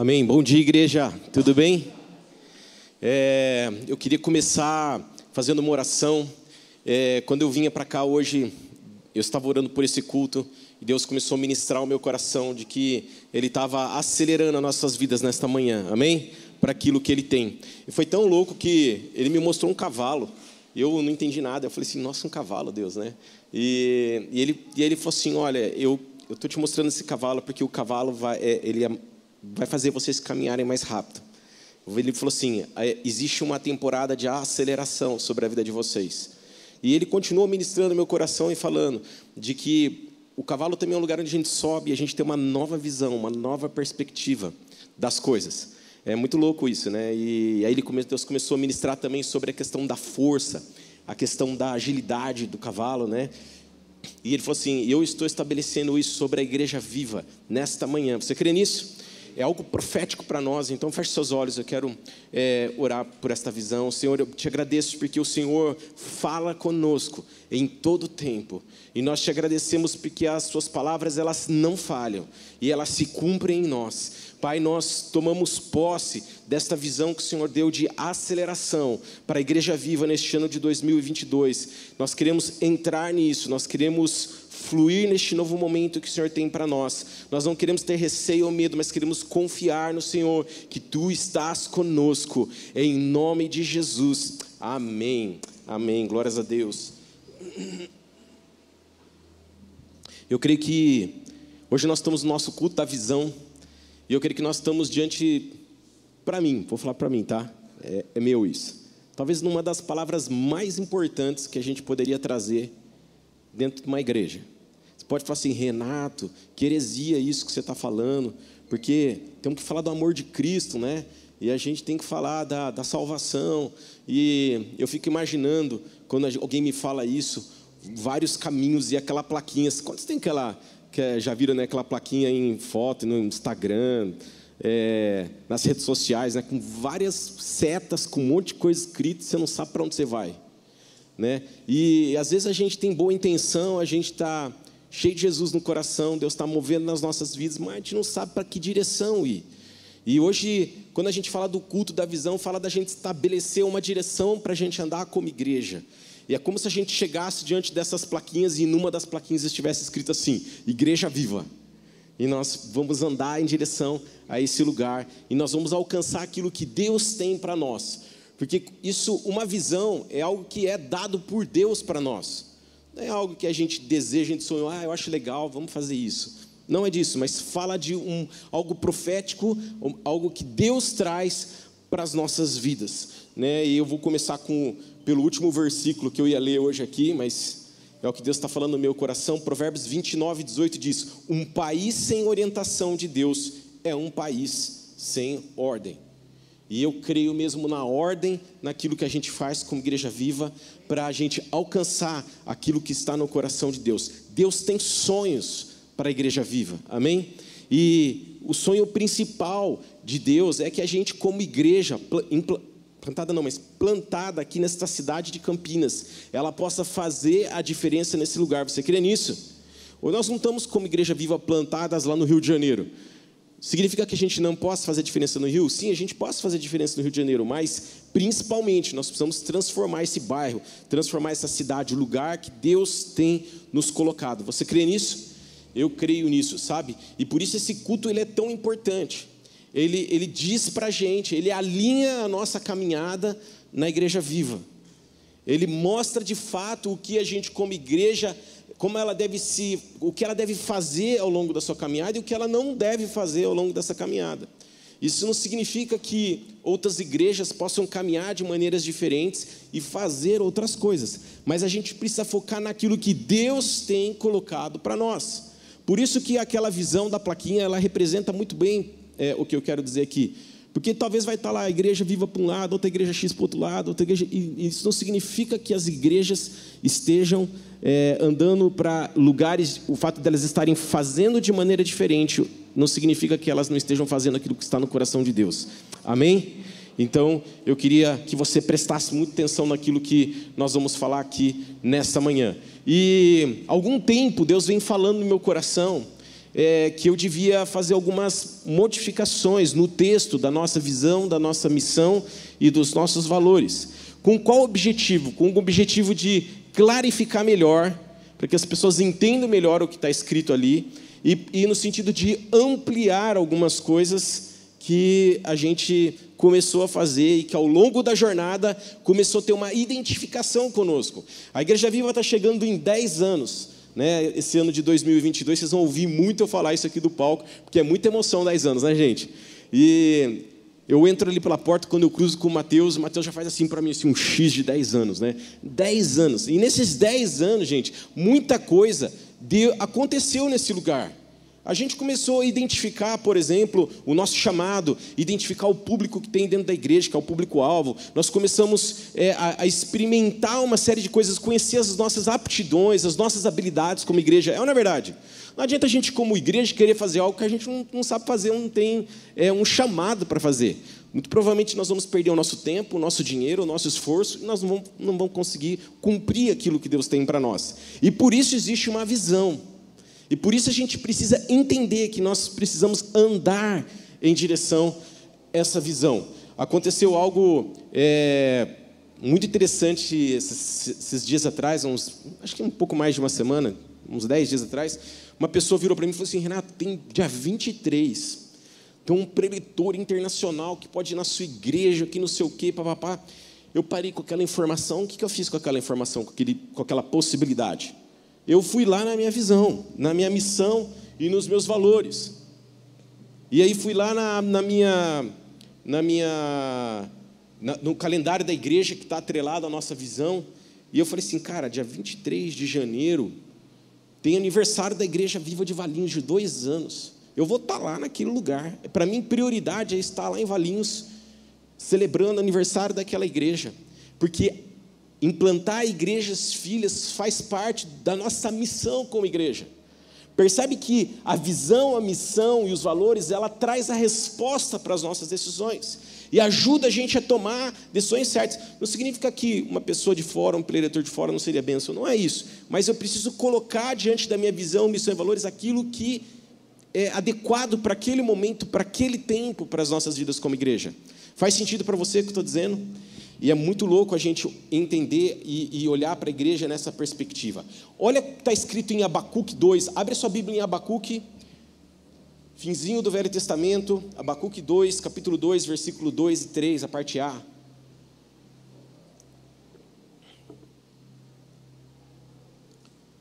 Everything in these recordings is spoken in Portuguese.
Amém. Bom dia, igreja. Tudo bem? É, eu queria começar fazendo uma oração. É, quando eu vinha para cá hoje, eu estava orando por esse culto e Deus começou a ministrar o meu coração de que Ele estava acelerando as nossas vidas nesta manhã. Amém? Para aquilo que Ele tem. E foi tão louco que Ele me mostrou um cavalo. Eu não entendi nada. Eu falei assim: Nossa, um cavalo, Deus, né? E, e ele, e ele falou assim: Olha, eu eu estou te mostrando esse cavalo porque o cavalo vai, é, ele é, vai fazer vocês caminharem mais rápido. Ele falou assim: existe uma temporada de aceleração sobre a vida de vocês. E ele continuou ministrando meu coração e falando de que o cavalo também é um lugar onde a gente sobe e a gente tem uma nova visão, uma nova perspectiva das coisas. É muito louco isso, né? E aí ele, Deus começou a ministrar também sobre a questão da força, a questão da agilidade do cavalo, né? E ele falou assim: Eu estou estabelecendo isso sobre a igreja viva nesta manhã. Você crê nisso? É algo profético para nós, então feche seus olhos. Eu quero é, orar por esta visão. Senhor, eu te agradeço porque o Senhor fala conosco em todo tempo. E nós te agradecemos porque as suas palavras elas não falham e elas se cumprem em nós. Pai, nós tomamos posse desta visão que o Senhor deu de aceleração para a Igreja Viva neste ano de 2022. Nós queremos entrar nisso, nós queremos fluir neste novo momento que o Senhor tem para nós. Nós não queremos ter receio ou medo, mas queremos confiar no Senhor, que Tu estás conosco, em nome de Jesus. Amém. Amém. Glórias a Deus. Eu creio que hoje nós estamos no nosso culto da visão. E eu creio que nós estamos diante, para mim, vou falar para mim, tá? É, é meu isso. Talvez numa das palavras mais importantes que a gente poderia trazer dentro de uma igreja. Você pode falar assim, Renato, que heresia isso que você está falando, porque temos que falar do amor de Cristo, né? E a gente tem que falar da, da salvação. E eu fico imaginando, quando alguém me fala isso, vários caminhos e aquela plaquinha. Quantos tem aquela que é, já viram né, aquela plaquinha em foto no Instagram, é, nas redes sociais, né, com várias setas, com um monte de coisa escrita, você não sabe para onde você vai. Né? E às vezes a gente tem boa intenção, a gente está cheio de Jesus no coração, Deus está movendo nas nossas vidas, mas a gente não sabe para que direção ir. E hoje, quando a gente fala do culto da visão, fala da gente estabelecer uma direção para a gente andar como igreja. E é como se a gente chegasse diante dessas plaquinhas e numa das plaquinhas estivesse escrito assim: Igreja Viva. E nós vamos andar em direção a esse lugar e nós vamos alcançar aquilo que Deus tem para nós. Porque isso, uma visão, é algo que é dado por Deus para nós. Não é algo que a gente deseja, a gente sonha, ah, eu acho legal, vamos fazer isso. Não é disso, mas fala de um, algo profético, algo que Deus traz para as nossas vidas. Né? E eu vou começar com pelo último versículo que eu ia ler hoje aqui, mas é o que Deus está falando no meu coração. Provérbios 29, 18 diz: Um país sem orientação de Deus é um país sem ordem. E eu creio mesmo na ordem, naquilo que a gente faz como igreja viva, para a gente alcançar aquilo que está no coração de Deus. Deus tem sonhos para a igreja viva, amém? E o sonho principal de Deus é que a gente, como igreja, plantada não, mas plantada aqui nesta cidade de Campinas, ela possa fazer a diferença nesse lugar. Você crê nisso? Ou nós não estamos como igreja viva plantadas lá no Rio de Janeiro? Significa que a gente não possa fazer diferença no Rio? Sim, a gente pode fazer diferença no Rio de Janeiro, mas principalmente nós precisamos transformar esse bairro, transformar essa cidade, o lugar que Deus tem nos colocado. Você crê nisso? Eu creio nisso, sabe? E por isso esse culto ele é tão importante ele, ele diz para a gente, ele alinha a nossa caminhada na igreja viva. Ele mostra de fato o que a gente, como igreja, como ela deve se, o que ela deve fazer ao longo da sua caminhada e o que ela não deve fazer ao longo dessa caminhada. Isso não significa que outras igrejas possam caminhar de maneiras diferentes e fazer outras coisas, mas a gente precisa focar naquilo que Deus tem colocado para nós. Por isso que aquela visão da plaquinha, ela representa muito bem é, o que eu quero dizer aqui. Porque talvez vai estar lá a igreja viva para um lado, outra igreja X para o outro lado, outra igreja. E isso não significa que as igrejas estejam é, andando para lugares, o fato delas estarem fazendo de maneira diferente, não significa que elas não estejam fazendo aquilo que está no coração de Deus. Amém? Então, eu queria que você prestasse muita atenção naquilo que nós vamos falar aqui nesta manhã. E algum tempo Deus vem falando no meu coração é, que eu devia fazer algumas modificações no texto da nossa visão, da nossa missão e dos nossos valores. Com qual objetivo? Com o objetivo de clarificar melhor, para que as pessoas entendam melhor o que está escrito ali, e, e no sentido de ampliar algumas coisas que a gente começou a fazer e que ao longo da jornada começou a ter uma identificação conosco. A Igreja Viva está chegando em 10 anos. Né? Esse ano de 2022, vocês vão ouvir muito eu falar isso aqui do palco, porque é muita emoção 10 anos, né, gente? E eu entro ali pela porta, quando eu cruzo com o Mateus, o Mateus já faz assim para mim, assim, um X de 10 anos, né? 10 anos. E nesses 10 anos, gente, muita coisa aconteceu nesse lugar. A gente começou a identificar, por exemplo, o nosso chamado, identificar o público que tem dentro da igreja, que é o público-alvo. Nós começamos é, a, a, experimentar uma série de coisas, conhecer as nossas aptidões, as nossas habilidades como igreja. É ou não é verdade? Não adianta a gente, como igreja, querer fazer algo que a gente não, não sabe fazer, não tem é, um chamado para fazer. Muito provavelmente nós vamos perder o nosso tempo, o nosso dinheiro, o nosso esforço, e nós não vamos, não vamos conseguir cumprir aquilo que Deus tem para nós. E por isso existe uma visão. E por isso a gente precisa entender que nós precisamos andar em direção a essa visão. Aconteceu algo é, muito interessante esses, esses, dias atrás, uns, acho que um pouco mais de uma semana, uns 10 dias atrás. Uma pessoa virou para mim e falou assim: Renato, tem dia 23, tem um preletor internacional que pode ir na sua igreja, que não sei o quê, papapá. Eu parei com aquela informação, o que eu fiz com aquela informação, com, aquele, com aquela possibilidade? Eu fui lá na minha visão, na minha missão e nos meus valores. E aí fui lá na, na minha, na minha, na, no calendário da igreja que está atrelado à nossa visão. E eu falei assim, cara, dia 23 de janeiro tem aniversário da Igreja Viva de Valinhos de dois anos. Eu vou estar tá lá naquele lugar. Para mim, prioridade é estar lá em Valinhos, celebrando o aniversário daquela igreja. Porque Implantar igrejas filhas faz parte da nossa missão como igreja. Percebe que a visão, a missão e os valores, ela traz a resposta para as nossas decisões e ajuda a gente a tomar decisões certas. Não significa que uma pessoa de fora, um preletor de fora não seria bênção, não é isso. Mas eu preciso colocar diante da minha visão, missão e valores aquilo que é adequado para aquele momento, para aquele tempo, para as nossas vidas como igreja. Faz sentido para você o que eu estou dizendo? E é muito louco a gente entender e, e olhar para a igreja nessa perspectiva. Olha o que está escrito em Abacuque 2. Abre a sua Bíblia em Abacuque, finzinho do Velho Testamento, Abacuque 2, capítulo 2, versículo 2 e 3, a parte A.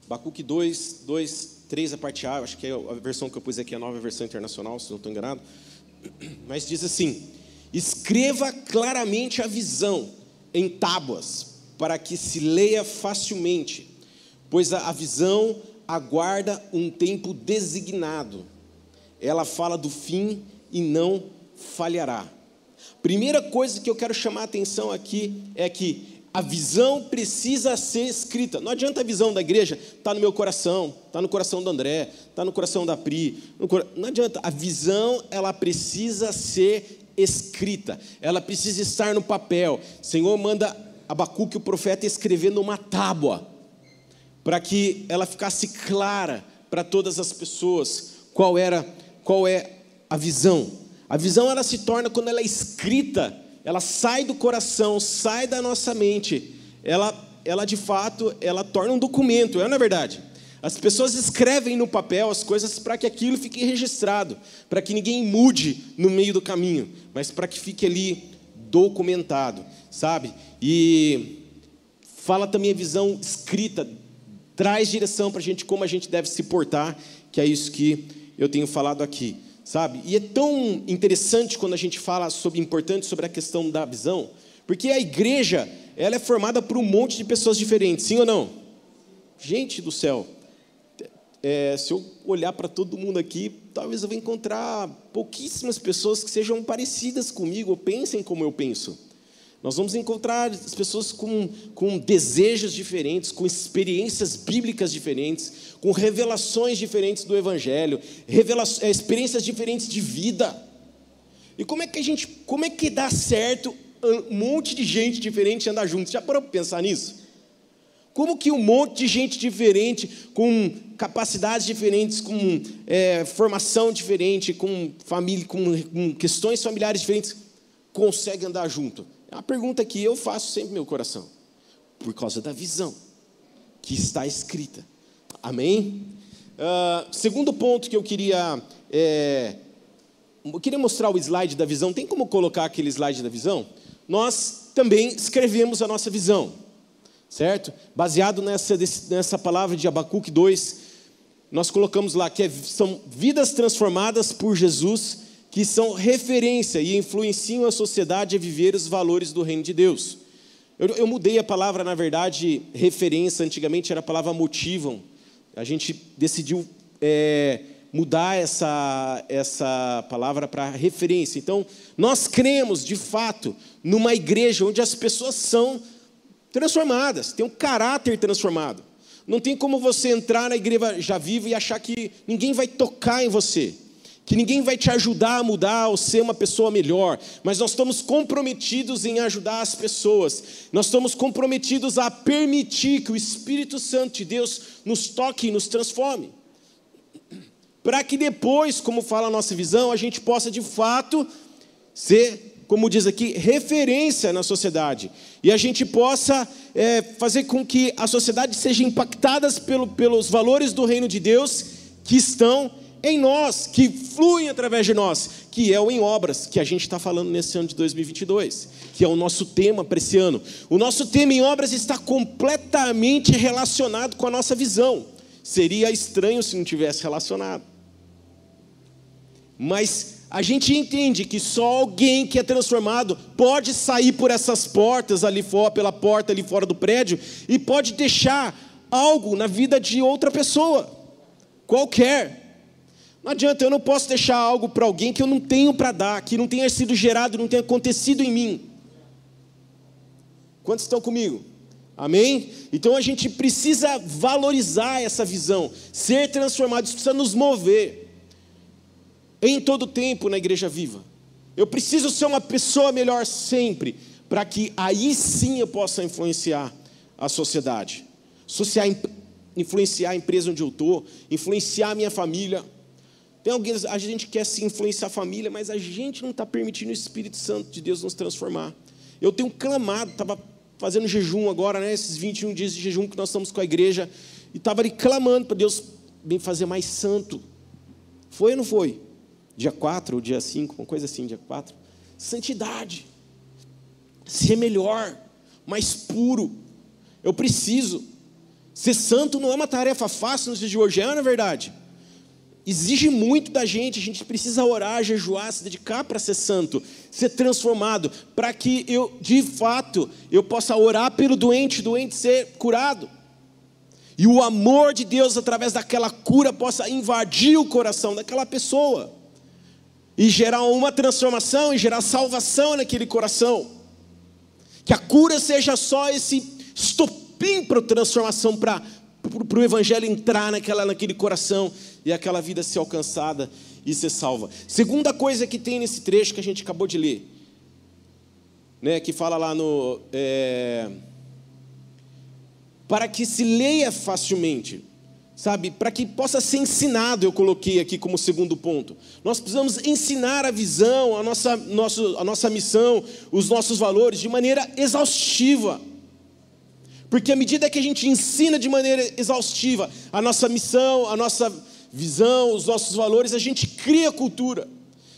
Abacuque 2, 2, 3, a parte A, acho que é a versão que eu pus aqui, a nova versão internacional, se não estou enganado. Mas diz assim: Escreva claramente a visão em tábuas, para que se leia facilmente, pois a visão aguarda um tempo designado. Ela fala do fim e não falhará. Primeira coisa que eu quero chamar a atenção aqui é que a visão precisa ser escrita. Não adianta a visão da igreja estar tá no meu coração, está no coração do André, está no coração da Pri. Não adianta. A visão ela precisa ser escrita, ela precisa estar no papel. Senhor manda Abacuque, o profeta, escrever numa tábua, para que ela ficasse clara para todas as pessoas qual era, qual é a visão. A visão ela se torna quando ela é escrita, ela sai do coração, sai da nossa mente, ela, ela de fato, ela torna um documento, é na é verdade. As pessoas escrevem no papel as coisas para que aquilo fique registrado, para que ninguém mude no meio do caminho, mas para que fique ali documentado, sabe? E fala também a visão escrita, traz direção para a gente como a gente deve se portar, que é isso que eu tenho falado aqui, sabe? E é tão interessante quando a gente fala sobre importante sobre a questão da visão, porque a igreja ela é formada por um monte de pessoas diferentes, sim ou não? Gente do céu, é, se eu olhar para todo mundo aqui, talvez eu vou encontrar pouquíssimas pessoas que sejam parecidas comigo, ou pensem como eu penso. Nós vamos encontrar as pessoas com, com desejos diferentes, com experiências bíblicas diferentes, com revelações diferentes do Evangelho, é, experiências diferentes de vida. E como é que a gente, como é que dá certo um monte de gente diferente andar junto? Já parou para pensar nisso? Como que um monte de gente diferente, com capacidades diferentes, com é, formação diferente, com família, com, com questões familiares diferentes, consegue andar junto? É uma pergunta que eu faço sempre no meu coração. Por causa da visão que está escrita. Amém? Uh, segundo ponto que eu queria. É, eu queria mostrar o slide da visão. Tem como colocar aquele slide da visão? Nós também escrevemos a nossa visão, certo? Baseado nessa, nessa palavra de Abacuque 2, nós colocamos lá que é, são vidas transformadas por Jesus que são referência e influenciam a sociedade a viver os valores do reino de Deus. Eu, eu mudei a palavra, na verdade, referência, antigamente era a palavra motivam. A gente decidiu é, mudar essa, essa palavra para referência. Então, nós cremos, de fato, numa igreja onde as pessoas são transformadas, têm um caráter transformado. Não tem como você entrar na igreja já viva e achar que ninguém vai tocar em você que ninguém vai te ajudar a mudar ou ser uma pessoa melhor, mas nós estamos comprometidos em ajudar as pessoas, nós estamos comprometidos a permitir que o Espírito Santo de Deus nos toque e nos transforme, para que depois, como fala a nossa visão, a gente possa de fato ser, como diz aqui, referência na sociedade, e a gente possa é, fazer com que a sociedade seja impactada pelo, pelos valores do reino de Deus que estão em nós, que fluem através de nós, que é o em obras, que a gente está falando nesse ano de 2022, que é o nosso tema para esse ano. O nosso tema em obras está completamente relacionado com a nossa visão. Seria estranho se não tivesse relacionado. Mas a gente entende que só alguém que é transformado pode sair por essas portas ali fora, pela porta ali fora do prédio, e pode deixar algo na vida de outra pessoa, qualquer. Não adianta, eu não posso deixar algo para alguém que eu não tenho para dar, que não tenha sido gerado, não tenha acontecido em mim. Quantos estão comigo? Amém? Então a gente precisa valorizar essa visão, ser transformado, isso precisa nos mover em todo tempo na igreja viva. Eu preciso ser uma pessoa melhor sempre, para que aí sim eu possa influenciar a sociedade, influenciar a empresa onde eu estou, influenciar a minha família. Tem alguém, a gente quer se influenciar a família, mas a gente não está permitindo o Espírito Santo de Deus nos transformar. Eu tenho clamado, estava fazendo jejum agora, né, esses 21 dias de jejum que nós estamos com a igreja, e estava ali clamando para Deus me fazer mais santo. Foi ou não foi? Dia 4 ou dia 5, uma coisa assim, dia 4. Santidade. Ser melhor, mais puro. Eu preciso. Ser santo não é uma tarefa fácil nos dias de hoje, é na verdade exige muito da gente, a gente precisa orar, jejuar, se dedicar para ser santo, ser transformado, para que eu, de fato, eu possa orar pelo doente, doente ser curado. E o amor de Deus através daquela cura possa invadir o coração daquela pessoa e gerar uma transformação e gerar salvação naquele coração. Que a cura seja só esse estopim para a transformação, para o Evangelho entrar naquela, naquele coração e aquela vida ser alcançada e ser salva. Segunda coisa que tem nesse trecho que a gente acabou de ler, né, que fala lá no. É, para que se leia facilmente, sabe? Para que possa ser ensinado, eu coloquei aqui como segundo ponto. Nós precisamos ensinar a visão, a nossa, nosso, a nossa missão, os nossos valores de maneira exaustiva. Porque à medida que a gente ensina de maneira exaustiva a nossa missão, a nossa visão, os nossos valores, a gente cria cultura.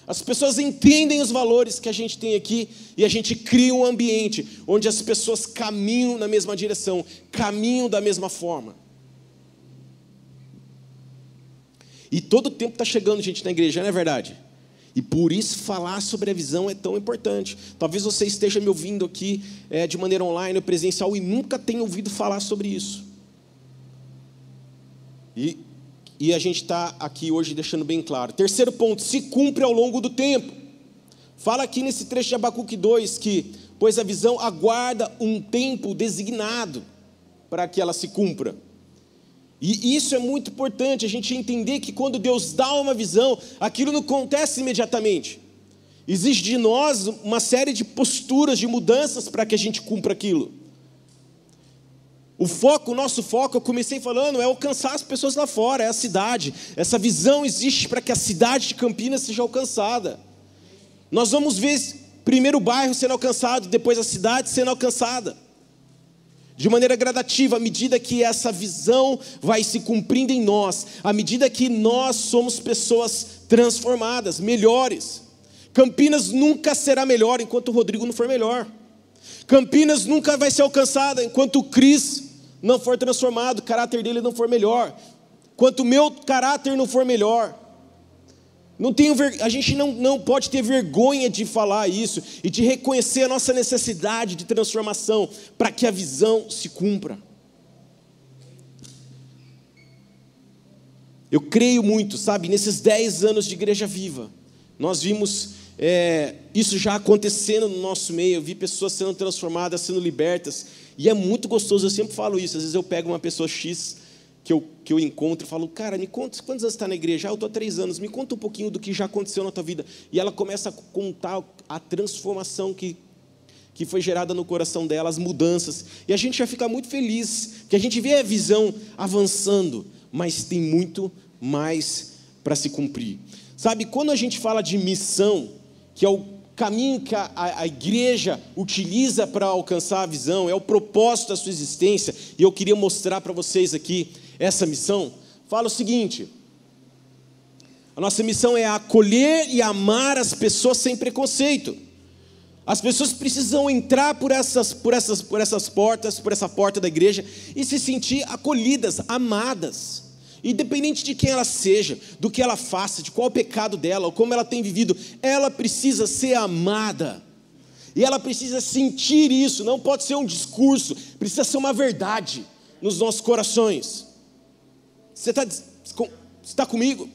As pessoas entendem os valores que a gente tem aqui e a gente cria um ambiente onde as pessoas caminham na mesma direção, caminham da mesma forma. E todo tempo está chegando gente na igreja, não é verdade? E por isso falar sobre a visão é tão importante. Talvez você esteja me ouvindo aqui é, de maneira online ou presencial e nunca tenha ouvido falar sobre isso. E, e a gente está aqui hoje deixando bem claro. Terceiro ponto: se cumpre ao longo do tempo. Fala aqui nesse trecho de Abacuque 2 que, pois a visão aguarda um tempo designado para que ela se cumpra. E isso é muito importante, a gente entender que quando Deus dá uma visão, aquilo não acontece imediatamente. Existe de nós uma série de posturas, de mudanças para que a gente cumpra aquilo. O foco, o nosso foco, eu comecei falando, é alcançar as pessoas lá fora, é a cidade. Essa visão existe para que a cidade de Campinas seja alcançada. Nós vamos ver primeiro o bairro sendo alcançado, depois a cidade sendo alcançada. De maneira gradativa, à medida que essa visão vai se cumprindo em nós, à medida que nós somos pessoas transformadas, melhores. Campinas nunca será melhor enquanto o Rodrigo não for melhor. Campinas nunca vai ser alcançada enquanto o Cris não for transformado, o caráter dele não for melhor, quanto o meu caráter não for melhor. Não tenho ver... A gente não, não pode ter vergonha de falar isso e de reconhecer a nossa necessidade de transformação para que a visão se cumpra. Eu creio muito, sabe, nesses 10 anos de igreja viva, nós vimos é, isso já acontecendo no nosso meio, eu vi pessoas sendo transformadas, sendo libertas, e é muito gostoso, eu sempre falo isso. Às vezes eu pego uma pessoa X que eu, que eu encontro e falo, cara, me conta, quantos anos está na igreja? Ah, eu estou há três anos, me conta um pouquinho do que já aconteceu na tua vida. E ela começa a contar a transformação que, que foi gerada no coração dela, as mudanças. E a gente já fica muito feliz, que a gente vê a visão avançando, mas tem muito mais para se cumprir. Sabe, quando a gente fala de missão, que é o caminho que a, a, a igreja utiliza para alcançar a visão, é o propósito da sua existência, e eu queria mostrar para vocês aqui essa missão. Fala o seguinte: a nossa missão é acolher e amar as pessoas sem preconceito. As pessoas precisam entrar por essas, por essas, por essas portas, por essa porta da igreja e se sentir acolhidas, amadas. Independente de quem ela seja, do que ela faça, de qual o pecado dela, ou como ela tem vivido, ela precisa ser amada. E ela precisa sentir isso, não pode ser um discurso, precisa ser uma verdade nos nossos corações. Você está tá comigo?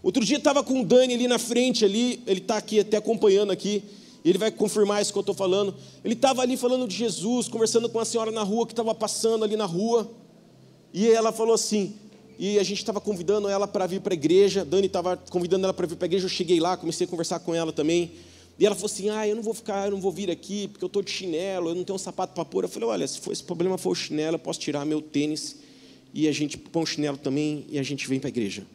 Outro dia estava com o Dani ali na frente, ali, ele está aqui até acompanhando aqui, ele vai confirmar isso que eu estou falando. Ele estava ali falando de Jesus, conversando com a senhora na rua que estava passando ali na rua. E ela falou assim, e a gente estava convidando ela para vir para a igreja, Dani estava convidando ela para vir para a igreja, eu cheguei lá, comecei a conversar com ela também. E ela falou assim: Ah, eu não vou ficar, eu não vou vir aqui, porque eu estou de chinelo, eu não tenho um sapato para pôr. Eu falei: Olha, se for, esse problema for o chinelo, eu posso tirar meu tênis e a gente põe o chinelo também e a gente vem para a igreja.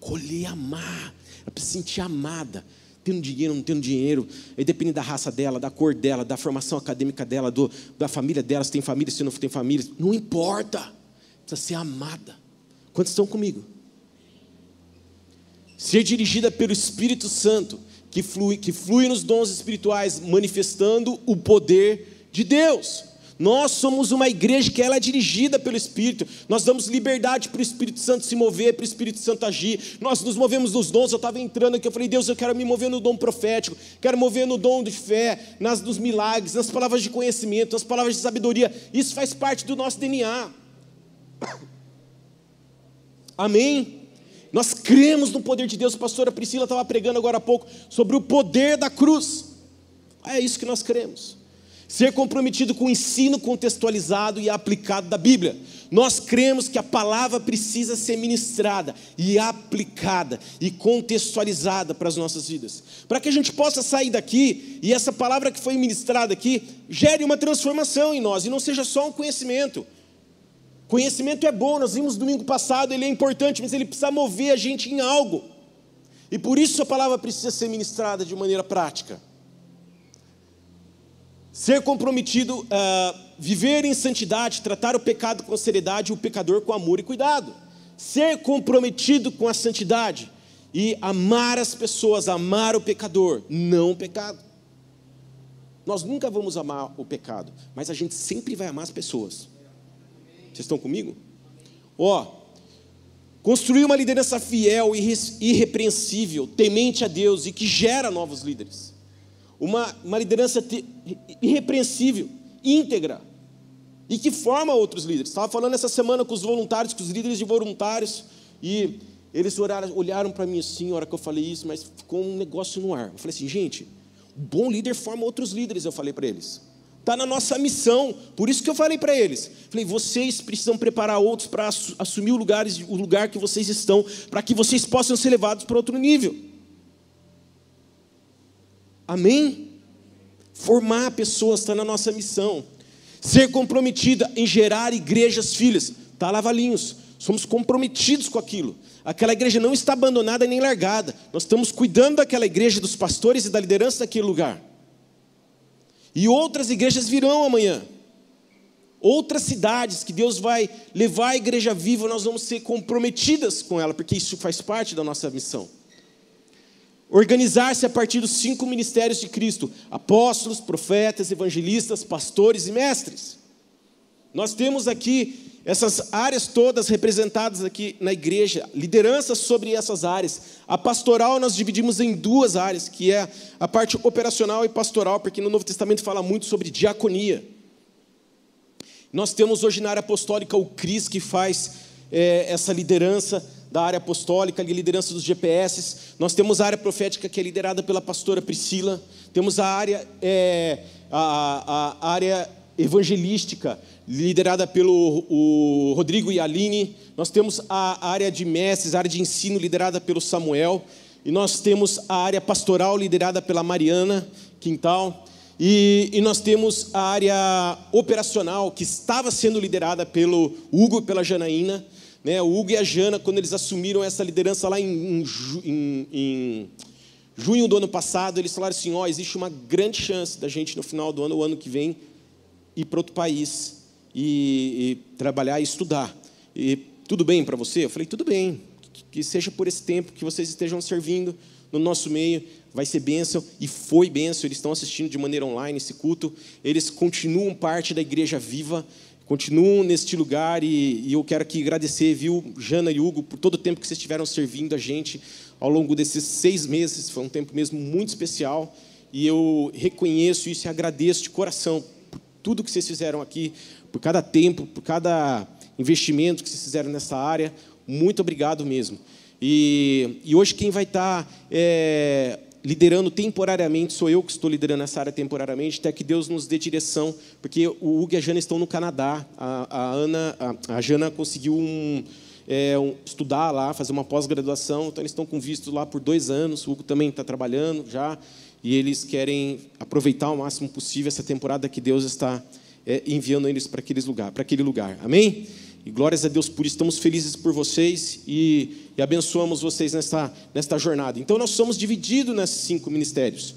Colher amar, ela precisa se sentir amada tendo dinheiro, não tendo dinheiro, aí depende da raça dela, da cor dela, da formação acadêmica dela, do, da família dela, se tem família, se não tem família, não importa, precisa ser amada. Quantos estão comigo? Ser dirigida pelo Espírito Santo, que flui, que flui nos dons espirituais, manifestando o poder de Deus. Nós somos uma igreja que ela é dirigida pelo Espírito. Nós damos liberdade para o Espírito Santo se mover, para o Espírito Santo agir. Nós nos movemos nos dons. Eu estava entrando aqui, eu falei, Deus, eu quero me mover no dom profético, quero mover no dom de fé, nas dos milagres, nas palavras de conhecimento, nas palavras de sabedoria. Isso faz parte do nosso DNA. Amém? Nós cremos no poder de Deus. A pastora Priscila estava pregando agora há pouco sobre o poder da cruz. É isso que nós cremos. Ser comprometido com o ensino contextualizado e aplicado da Bíblia. Nós cremos que a palavra precisa ser ministrada e aplicada e contextualizada para as nossas vidas. Para que a gente possa sair daqui e essa palavra que foi ministrada aqui gere uma transformação em nós e não seja só um conhecimento. Conhecimento é bom, nós vimos domingo passado, ele é importante, mas ele precisa mover a gente em algo. E por isso a palavra precisa ser ministrada de maneira prática. Ser comprometido, uh, viver em santidade, tratar o pecado com seriedade e o pecador com amor e cuidado. Ser comprometido com a santidade e amar as pessoas, amar o pecador, não o pecado. Nós nunca vamos amar o pecado, mas a gente sempre vai amar as pessoas. Vocês estão comigo? Ó, construir uma liderança fiel e irrepreensível, temente a Deus e que gera novos líderes uma, uma liderança irrepreensível, íntegra, e que forma outros líderes. Estava falando essa semana com os voluntários, com os líderes de voluntários, e eles olharam, olharam para mim assim, na hora que eu falei isso, mas ficou um negócio no ar. Eu falei assim, gente, bom líder forma outros líderes, eu falei para eles. Está na nossa missão, por isso que eu falei para eles. Falei, vocês precisam preparar outros para assumir o lugar, o lugar que vocês estão, para que vocês possam ser levados para outro nível. Amém? Formar pessoas está na nossa missão. Ser comprometida em gerar igrejas filhas. Tá lá, Valinhos. Somos comprometidos com aquilo. Aquela igreja não está abandonada nem largada. Nós estamos cuidando daquela igreja, dos pastores e da liderança daquele lugar. E outras igrejas virão amanhã. Outras cidades que Deus vai levar a igreja viva, nós vamos ser comprometidas com ela, porque isso faz parte da nossa missão. Organizar-se a partir dos cinco ministérios de Cristo: apóstolos, profetas, evangelistas, pastores e mestres. Nós temos aqui essas áreas todas representadas aqui na igreja, liderança sobre essas áreas. A pastoral nós dividimos em duas áreas, que é a parte operacional e pastoral, porque no Novo Testamento fala muito sobre diaconia. Nós temos hoje na área apostólica o Cris, que faz é, essa liderança da área apostólica, a liderança dos GPS. Nós temos a área profética que é liderada pela pastora Priscila. Temos a área, é, a, a, área evangelística, liderada pelo o Rodrigo e Aline. Nós temos a área de mestres, a área de ensino, liderada pelo Samuel. E nós temos a área pastoral, liderada pela Mariana Quintal. E, e, nós temos a área operacional, que estava sendo liderada pelo Hugo e pela Janaína. Né, o Hugo e a Jana, quando eles assumiram essa liderança lá em, em, em junho do ano passado, eles falaram assim: ó, oh, existe uma grande chance da gente no final do ano, o ano que vem, ir para outro país e, e, trabalhar e estudar. E tudo bem para você? Eu falei: tudo bem, que seja por esse tempo que vocês estejam servindo no nosso meio, vai ser bênção, e foi bênção, eles estão assistindo de maneira online esse culto, eles continuam parte da igreja viva, continuam neste lugar e, e, eu quero aqui agradecer, viu, Jana e Hugo, por todo o tempo que vocês estiveram servindo a gente ao longo desses seis meses. Foi um tempo mesmo muito especial e eu reconheço isso e agradeço de coração por tudo que vocês fizeram aqui, por cada tempo, por cada investimento que vocês fizeram nessa área. Muito obrigado mesmo. E, e hoje quem vai estar é, liderando temporariamente, sou eu que estou liderando essa área temporariamente, até que Deus nos dê direção, porque o Hugo e a Jana estão no Canadá. A, a Ana, a, a, Jana conseguiu um, é, um, estudar lá, fazer uma pós-graduação, então eles estão com visto lá por dois anos. O Hugo também está trabalhando já, e eles querem aproveitar o máximo possível essa temporada que Deus está é, enviando eles para aquele lugar, para aquele lugar. Amém? E glórias a Deus por isso, estamos felizes por vocês e, e abençoamos vocês nesta, nesta jornada. Então, nós somos divididos nesses cinco ministérios.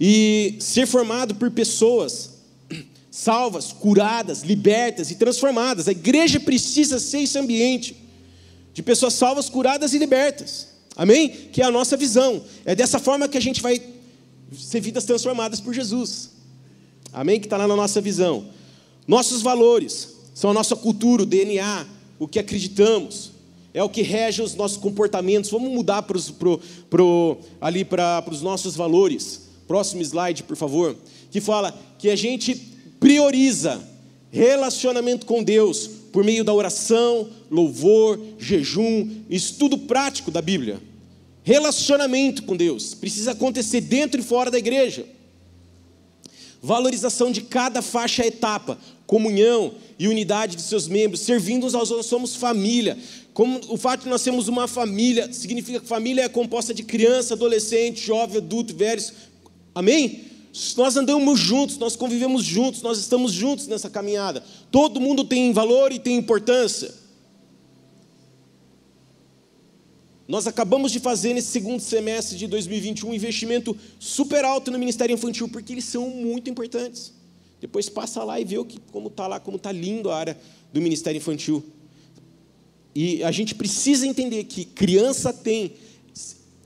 E ser formado por pessoas salvas, curadas, libertas e transformadas. A igreja precisa ser esse ambiente de pessoas salvas, curadas e libertas. Amém? Que é a nossa visão. É dessa forma que a gente vai ser vidas transformadas por Jesus. Amém? Que está lá na nossa visão. Nossos valores, são a nossa cultura, o DNA, o que acreditamos, é o que rege os nossos comportamentos. Vamos mudar ali para os nossos valores. Próximo slide, por favor. Que fala que a gente prioriza relacionamento com Deus por meio da oração, louvor, jejum, estudo prático da Bíblia. Relacionamento com Deus precisa acontecer dentro e fora da igreja. Valorização de cada faixa etapa, comunhão e unidade de seus membros, servindo uns aos outros, somos família. Como o fato de nós sermos uma família significa que família é composta de criança, adolescente, jovem, adulto, velhos. Amém? Nós andamos juntos, nós convivemos juntos, nós estamos juntos nessa caminhada. Todo mundo tem valor e tem importância. Nós acabamos de fazer nesse segundo semestre de 2021 um investimento super alto no Ministério Infantil, porque eles são muito importantes. Depois passa lá e vê o que, como está lá, como está lindo a área do Ministério Infantil. E a gente precisa entender que criança tem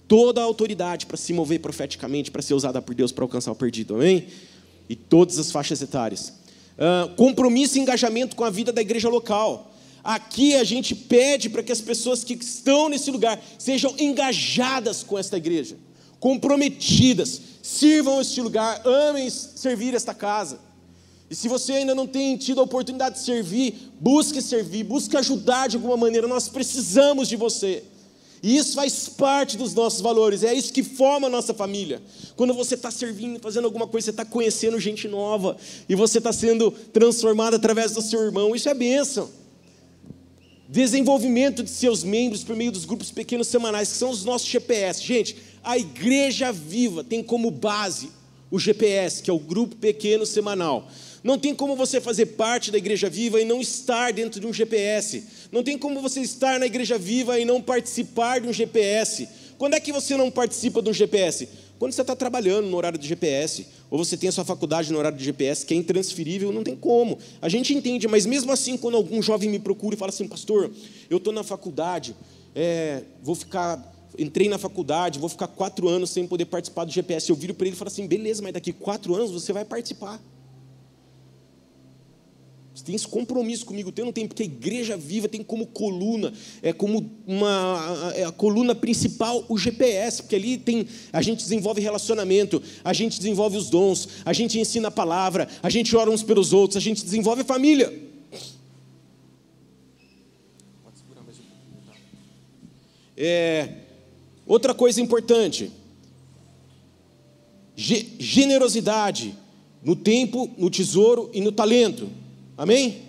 toda a autoridade para se mover profeticamente, para ser usada por Deus para alcançar o perdido, amém? E todas as faixas etárias. Uh, compromisso e engajamento com a vida da igreja local. Aqui a gente pede para que as pessoas que estão nesse lugar sejam engajadas com esta igreja, comprometidas, sirvam este lugar, amem servir esta casa. E se você ainda não tem tido a oportunidade de servir, busque servir, busque ajudar de alguma maneira. Nós precisamos de você. E isso faz parte dos nossos valores, é isso que forma a nossa família. Quando você está servindo, fazendo alguma coisa, você está conhecendo gente nova, e você está sendo transformado através do seu irmão, isso é bênção. Desenvolvimento de seus membros por meio dos grupos pequenos semanais, que são os nossos GPS. Gente, a igreja viva tem como base o GPS, que é o grupo pequeno semanal. Não tem como você fazer parte da igreja viva e não estar dentro de um GPS. Não tem como você estar na igreja viva e não participar de um GPS. Quando é que você não participa de um GPS? Quando você está trabalhando no horário de GPS, ou você tem a sua faculdade no horário de GPS, que é intransferível, não tem como. A gente entende, mas mesmo assim, quando algum jovem me procura e fala assim, pastor, eu estou na faculdade, é, vou ficar, entrei na faculdade, vou ficar quatro anos sem poder participar do GPS. Eu viro para ele e falo assim, beleza, mas daqui quatro anos você vai participar. Tem esse compromisso comigo, tem não tem? Porque a igreja viva tem como coluna, é como uma é a coluna principal o GPS, porque ali tem a gente desenvolve relacionamento, a gente desenvolve os dons, a gente ensina a palavra, a gente ora uns pelos outros, a gente desenvolve a família. É, outra coisa importante, generosidade no tempo, no tesouro e no talento. Amém?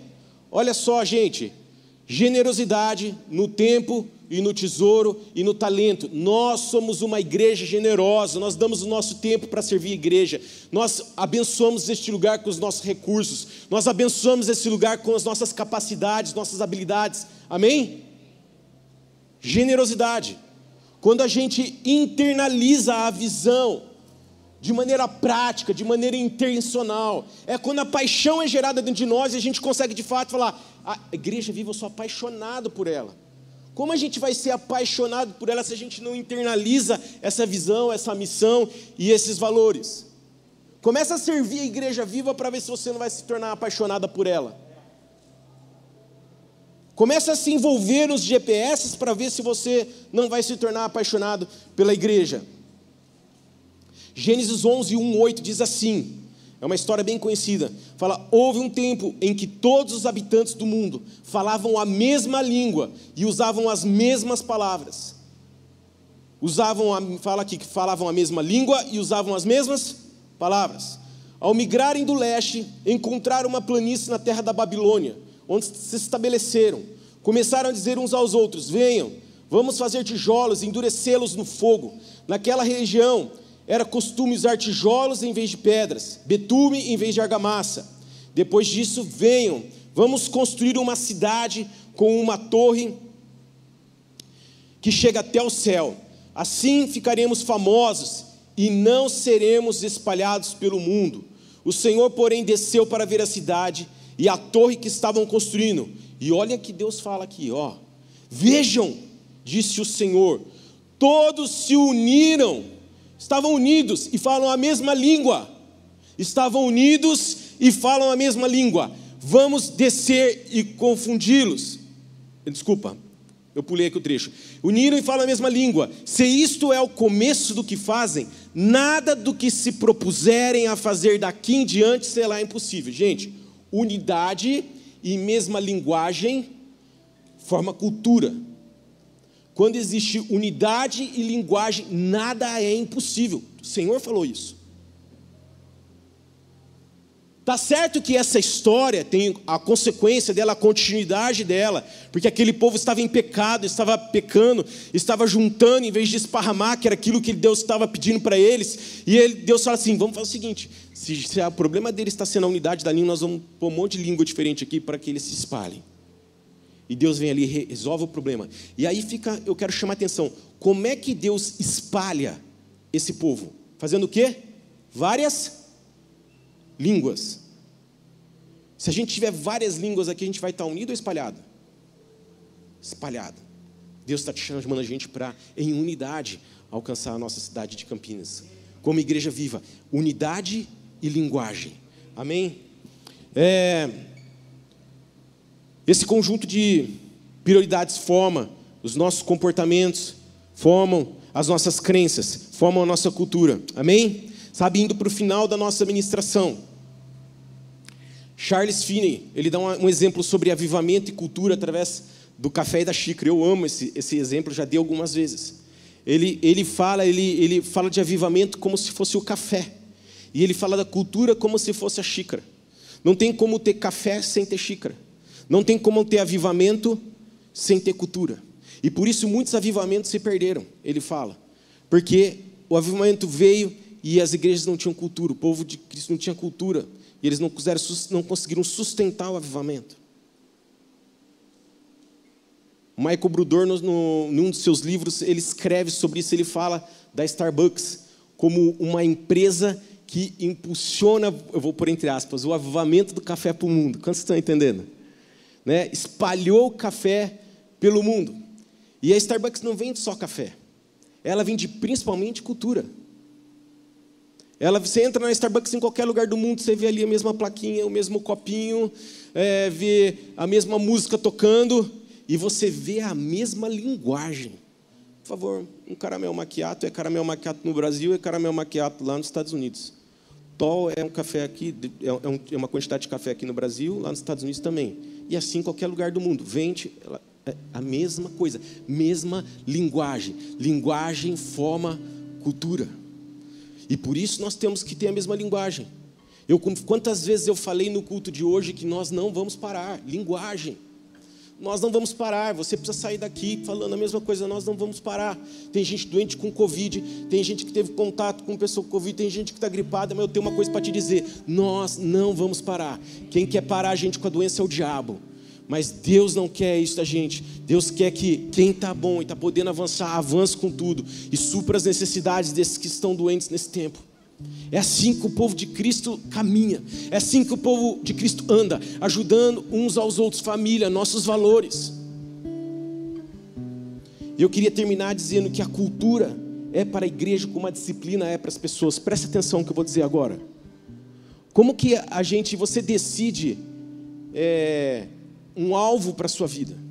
Olha só, gente, generosidade no tempo e no tesouro e no talento. Nós somos uma igreja generosa, nós damos o nosso tempo para servir a igreja. Nós abençoamos este lugar com os nossos recursos. Nós abençoamos esse lugar com as nossas capacidades, nossas habilidades. Amém? Generosidade. Quando a gente internaliza a visão de maneira prática, de maneira intencional. É quando a paixão é gerada dentro de nós e a gente consegue de fato falar: a igreja viva, eu sou apaixonado por ela. Como a gente vai ser apaixonado por ela se a gente não internaliza essa visão, essa missão e esses valores? Começa a servir a igreja viva para ver se você não vai se tornar apaixonada por ela. Começa a se envolver nos GPS para ver se você não vai se tornar apaixonado pela igreja. Gênesis 11, 1, 8 diz assim: é uma história bem conhecida. Fala: houve um tempo em que todos os habitantes do mundo falavam a mesma língua e usavam as mesmas palavras. Usavam, a, fala aqui que falavam a mesma língua e usavam as mesmas palavras. Ao migrarem do leste, encontraram uma planície na terra da Babilônia, onde se estabeleceram. Começaram a dizer uns aos outros: Venham, vamos fazer tijolos e endurecê-los no fogo. Naquela região era costume usar tijolos em vez de pedras, betume em vez de argamassa. Depois disso, venham, vamos construir uma cidade com uma torre que chega até o céu. Assim ficaremos famosos e não seremos espalhados pelo mundo. O Senhor, porém, desceu para ver a cidade e a torre que estavam construindo. E olha que Deus fala aqui, ó. Vejam, disse o Senhor, todos se uniram estavam unidos e falam a mesma língua. Estavam unidos e falam a mesma língua. Vamos descer e confundi-los. Desculpa, eu pulei aqui o trecho. Uniram e falam a mesma língua. Se isto é o começo do que fazem, nada do que se propuserem a fazer daqui em diante será impossível. Gente, unidade e mesma linguagem forma cultura. Quando existe unidade e linguagem, nada é impossível. O Senhor falou isso. Tá certo que essa história tem a consequência dela, a continuidade dela, porque aquele povo estava em pecado, estava pecando, estava juntando em vez de esparramar, que era aquilo que Deus estava pedindo para eles. E ele, Deus fala assim: vamos fazer o seguinte: se, se o problema deles está sendo a unidade da língua, nós vamos pôr um monte de língua diferente aqui para que eles se espalhem. E Deus vem ali e resolve o problema. E aí fica, eu quero chamar a atenção, como é que Deus espalha esse povo? Fazendo o quê? Várias línguas. Se a gente tiver várias línguas aqui, a gente vai estar unido ou espalhado? Espalhado. Deus está te chamando a gente para, em unidade, alcançar a nossa cidade de Campinas. Como igreja viva, unidade e linguagem. Amém? É, esse conjunto de prioridades forma os nossos comportamentos, formam as nossas crenças, formam a nossa cultura. Amém? Sabe, indo para o final da nossa administração. Charles Finney, ele dá um exemplo sobre avivamento e cultura através do café e da xícara. Eu amo esse, esse exemplo, já dei algumas vezes. Ele, ele, fala, ele, ele fala de avivamento como se fosse o café. E ele fala da cultura como se fosse a xícara. Não tem como ter café sem ter xícara. Não tem como ter avivamento sem ter cultura. E por isso muitos avivamentos se perderam, ele fala. Porque o avivamento veio e as igrejas não tinham cultura, o povo de Cristo não tinha cultura E eles não, quiseram, não conseguiram sustentar o avivamento. Michael Brudor, no, no, num dos seus livros, ele escreve sobre isso. Ele fala da Starbucks como uma empresa que impulsiona, eu vou por entre aspas, o avivamento do café para o mundo. Quantos estão entendendo? Né? Espalhou café pelo mundo. E a Starbucks não vende só café. Ela vende principalmente cultura. Ela, você entra na Starbucks em qualquer lugar do mundo, você vê ali a mesma plaquinha, o mesmo copinho, é, vê a mesma música tocando, e você vê a mesma linguagem. Por favor, um caramel maquiato é caramel maquiato no Brasil e caramel maquiato lá nos Estados Unidos. Tol é um café aqui, é, um, é uma quantidade de café aqui no Brasil, lá nos Estados Unidos também. E assim em qualquer lugar do mundo. Vende é a mesma coisa, mesma linguagem. Linguagem forma cultura. E por isso nós temos que ter a mesma linguagem. Eu, quantas vezes eu falei no culto de hoje que nós não vamos parar? Linguagem. Nós não vamos parar. Você precisa sair daqui falando a mesma coisa. Nós não vamos parar. Tem gente doente com Covid. Tem gente que teve contato com pessoa com Covid. Tem gente que está gripada. Mas eu tenho uma coisa para te dizer: nós não vamos parar. Quem quer parar a gente com a doença é o diabo. Mas Deus não quer isso da gente. Deus quer que quem está bom e está podendo avançar, avance com tudo e supra as necessidades desses que estão doentes nesse tempo. É assim que o povo de Cristo caminha. É assim que o povo de Cristo anda, ajudando uns aos outros, família, nossos valores. E eu queria terminar dizendo que a cultura é para a igreja como a disciplina é para as pessoas. Preste atenção no que eu vou dizer agora. Como que a gente, você decide é, um alvo para a sua vida?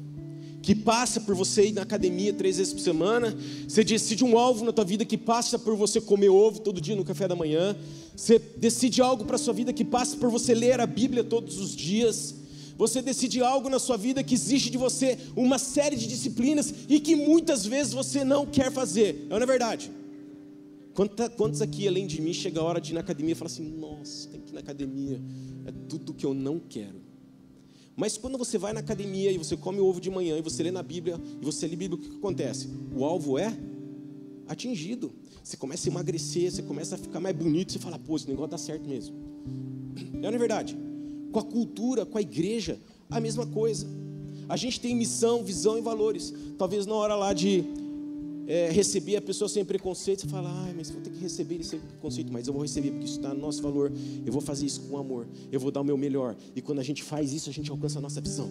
Que passa por você ir na academia três vezes por semana, você decide um alvo na tua vida que passa por você comer ovo todo dia no café da manhã, você decide algo para a sua vida que passa por você ler a Bíblia todos os dias, você decide algo na sua vida que exige de você uma série de disciplinas e que muitas vezes você não quer fazer, não é verdade? Quantos aqui, além de mim, chega a hora de ir na academia e fala assim: Nossa, tem que ir na academia, é tudo que eu não quero. Mas quando você vai na academia e você come ovo de manhã e você lê na Bíblia e você lê a Bíblia, o que acontece? O alvo é atingido. Você começa a emagrecer, você começa a ficar mais bonito, você fala, pô, esse negócio dá certo mesmo. É, é verdade? Com a cultura, com a igreja, a mesma coisa. A gente tem missão, visão e valores. Talvez na hora lá de é, receber a pessoa sem preconceito, você fala, ah, mas vou ter que receber sem preconceito, mas eu vou receber porque isso está no nosso valor, eu vou fazer isso com amor, eu vou dar o meu melhor, e quando a gente faz isso, a gente alcança a nossa visão.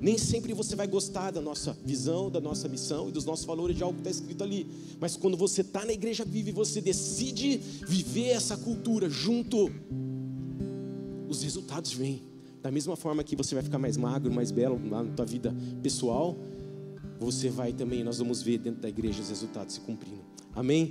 Nem sempre você vai gostar da nossa visão, da nossa missão e dos nossos valores de algo que está escrito ali. Mas quando você está na igreja viva e você decide viver essa cultura junto, os resultados vêm. Da mesma forma que você vai ficar mais magro, mais belo na tua vida pessoal, você vai também, nós vamos ver dentro da igreja os resultados se cumprindo. Amém?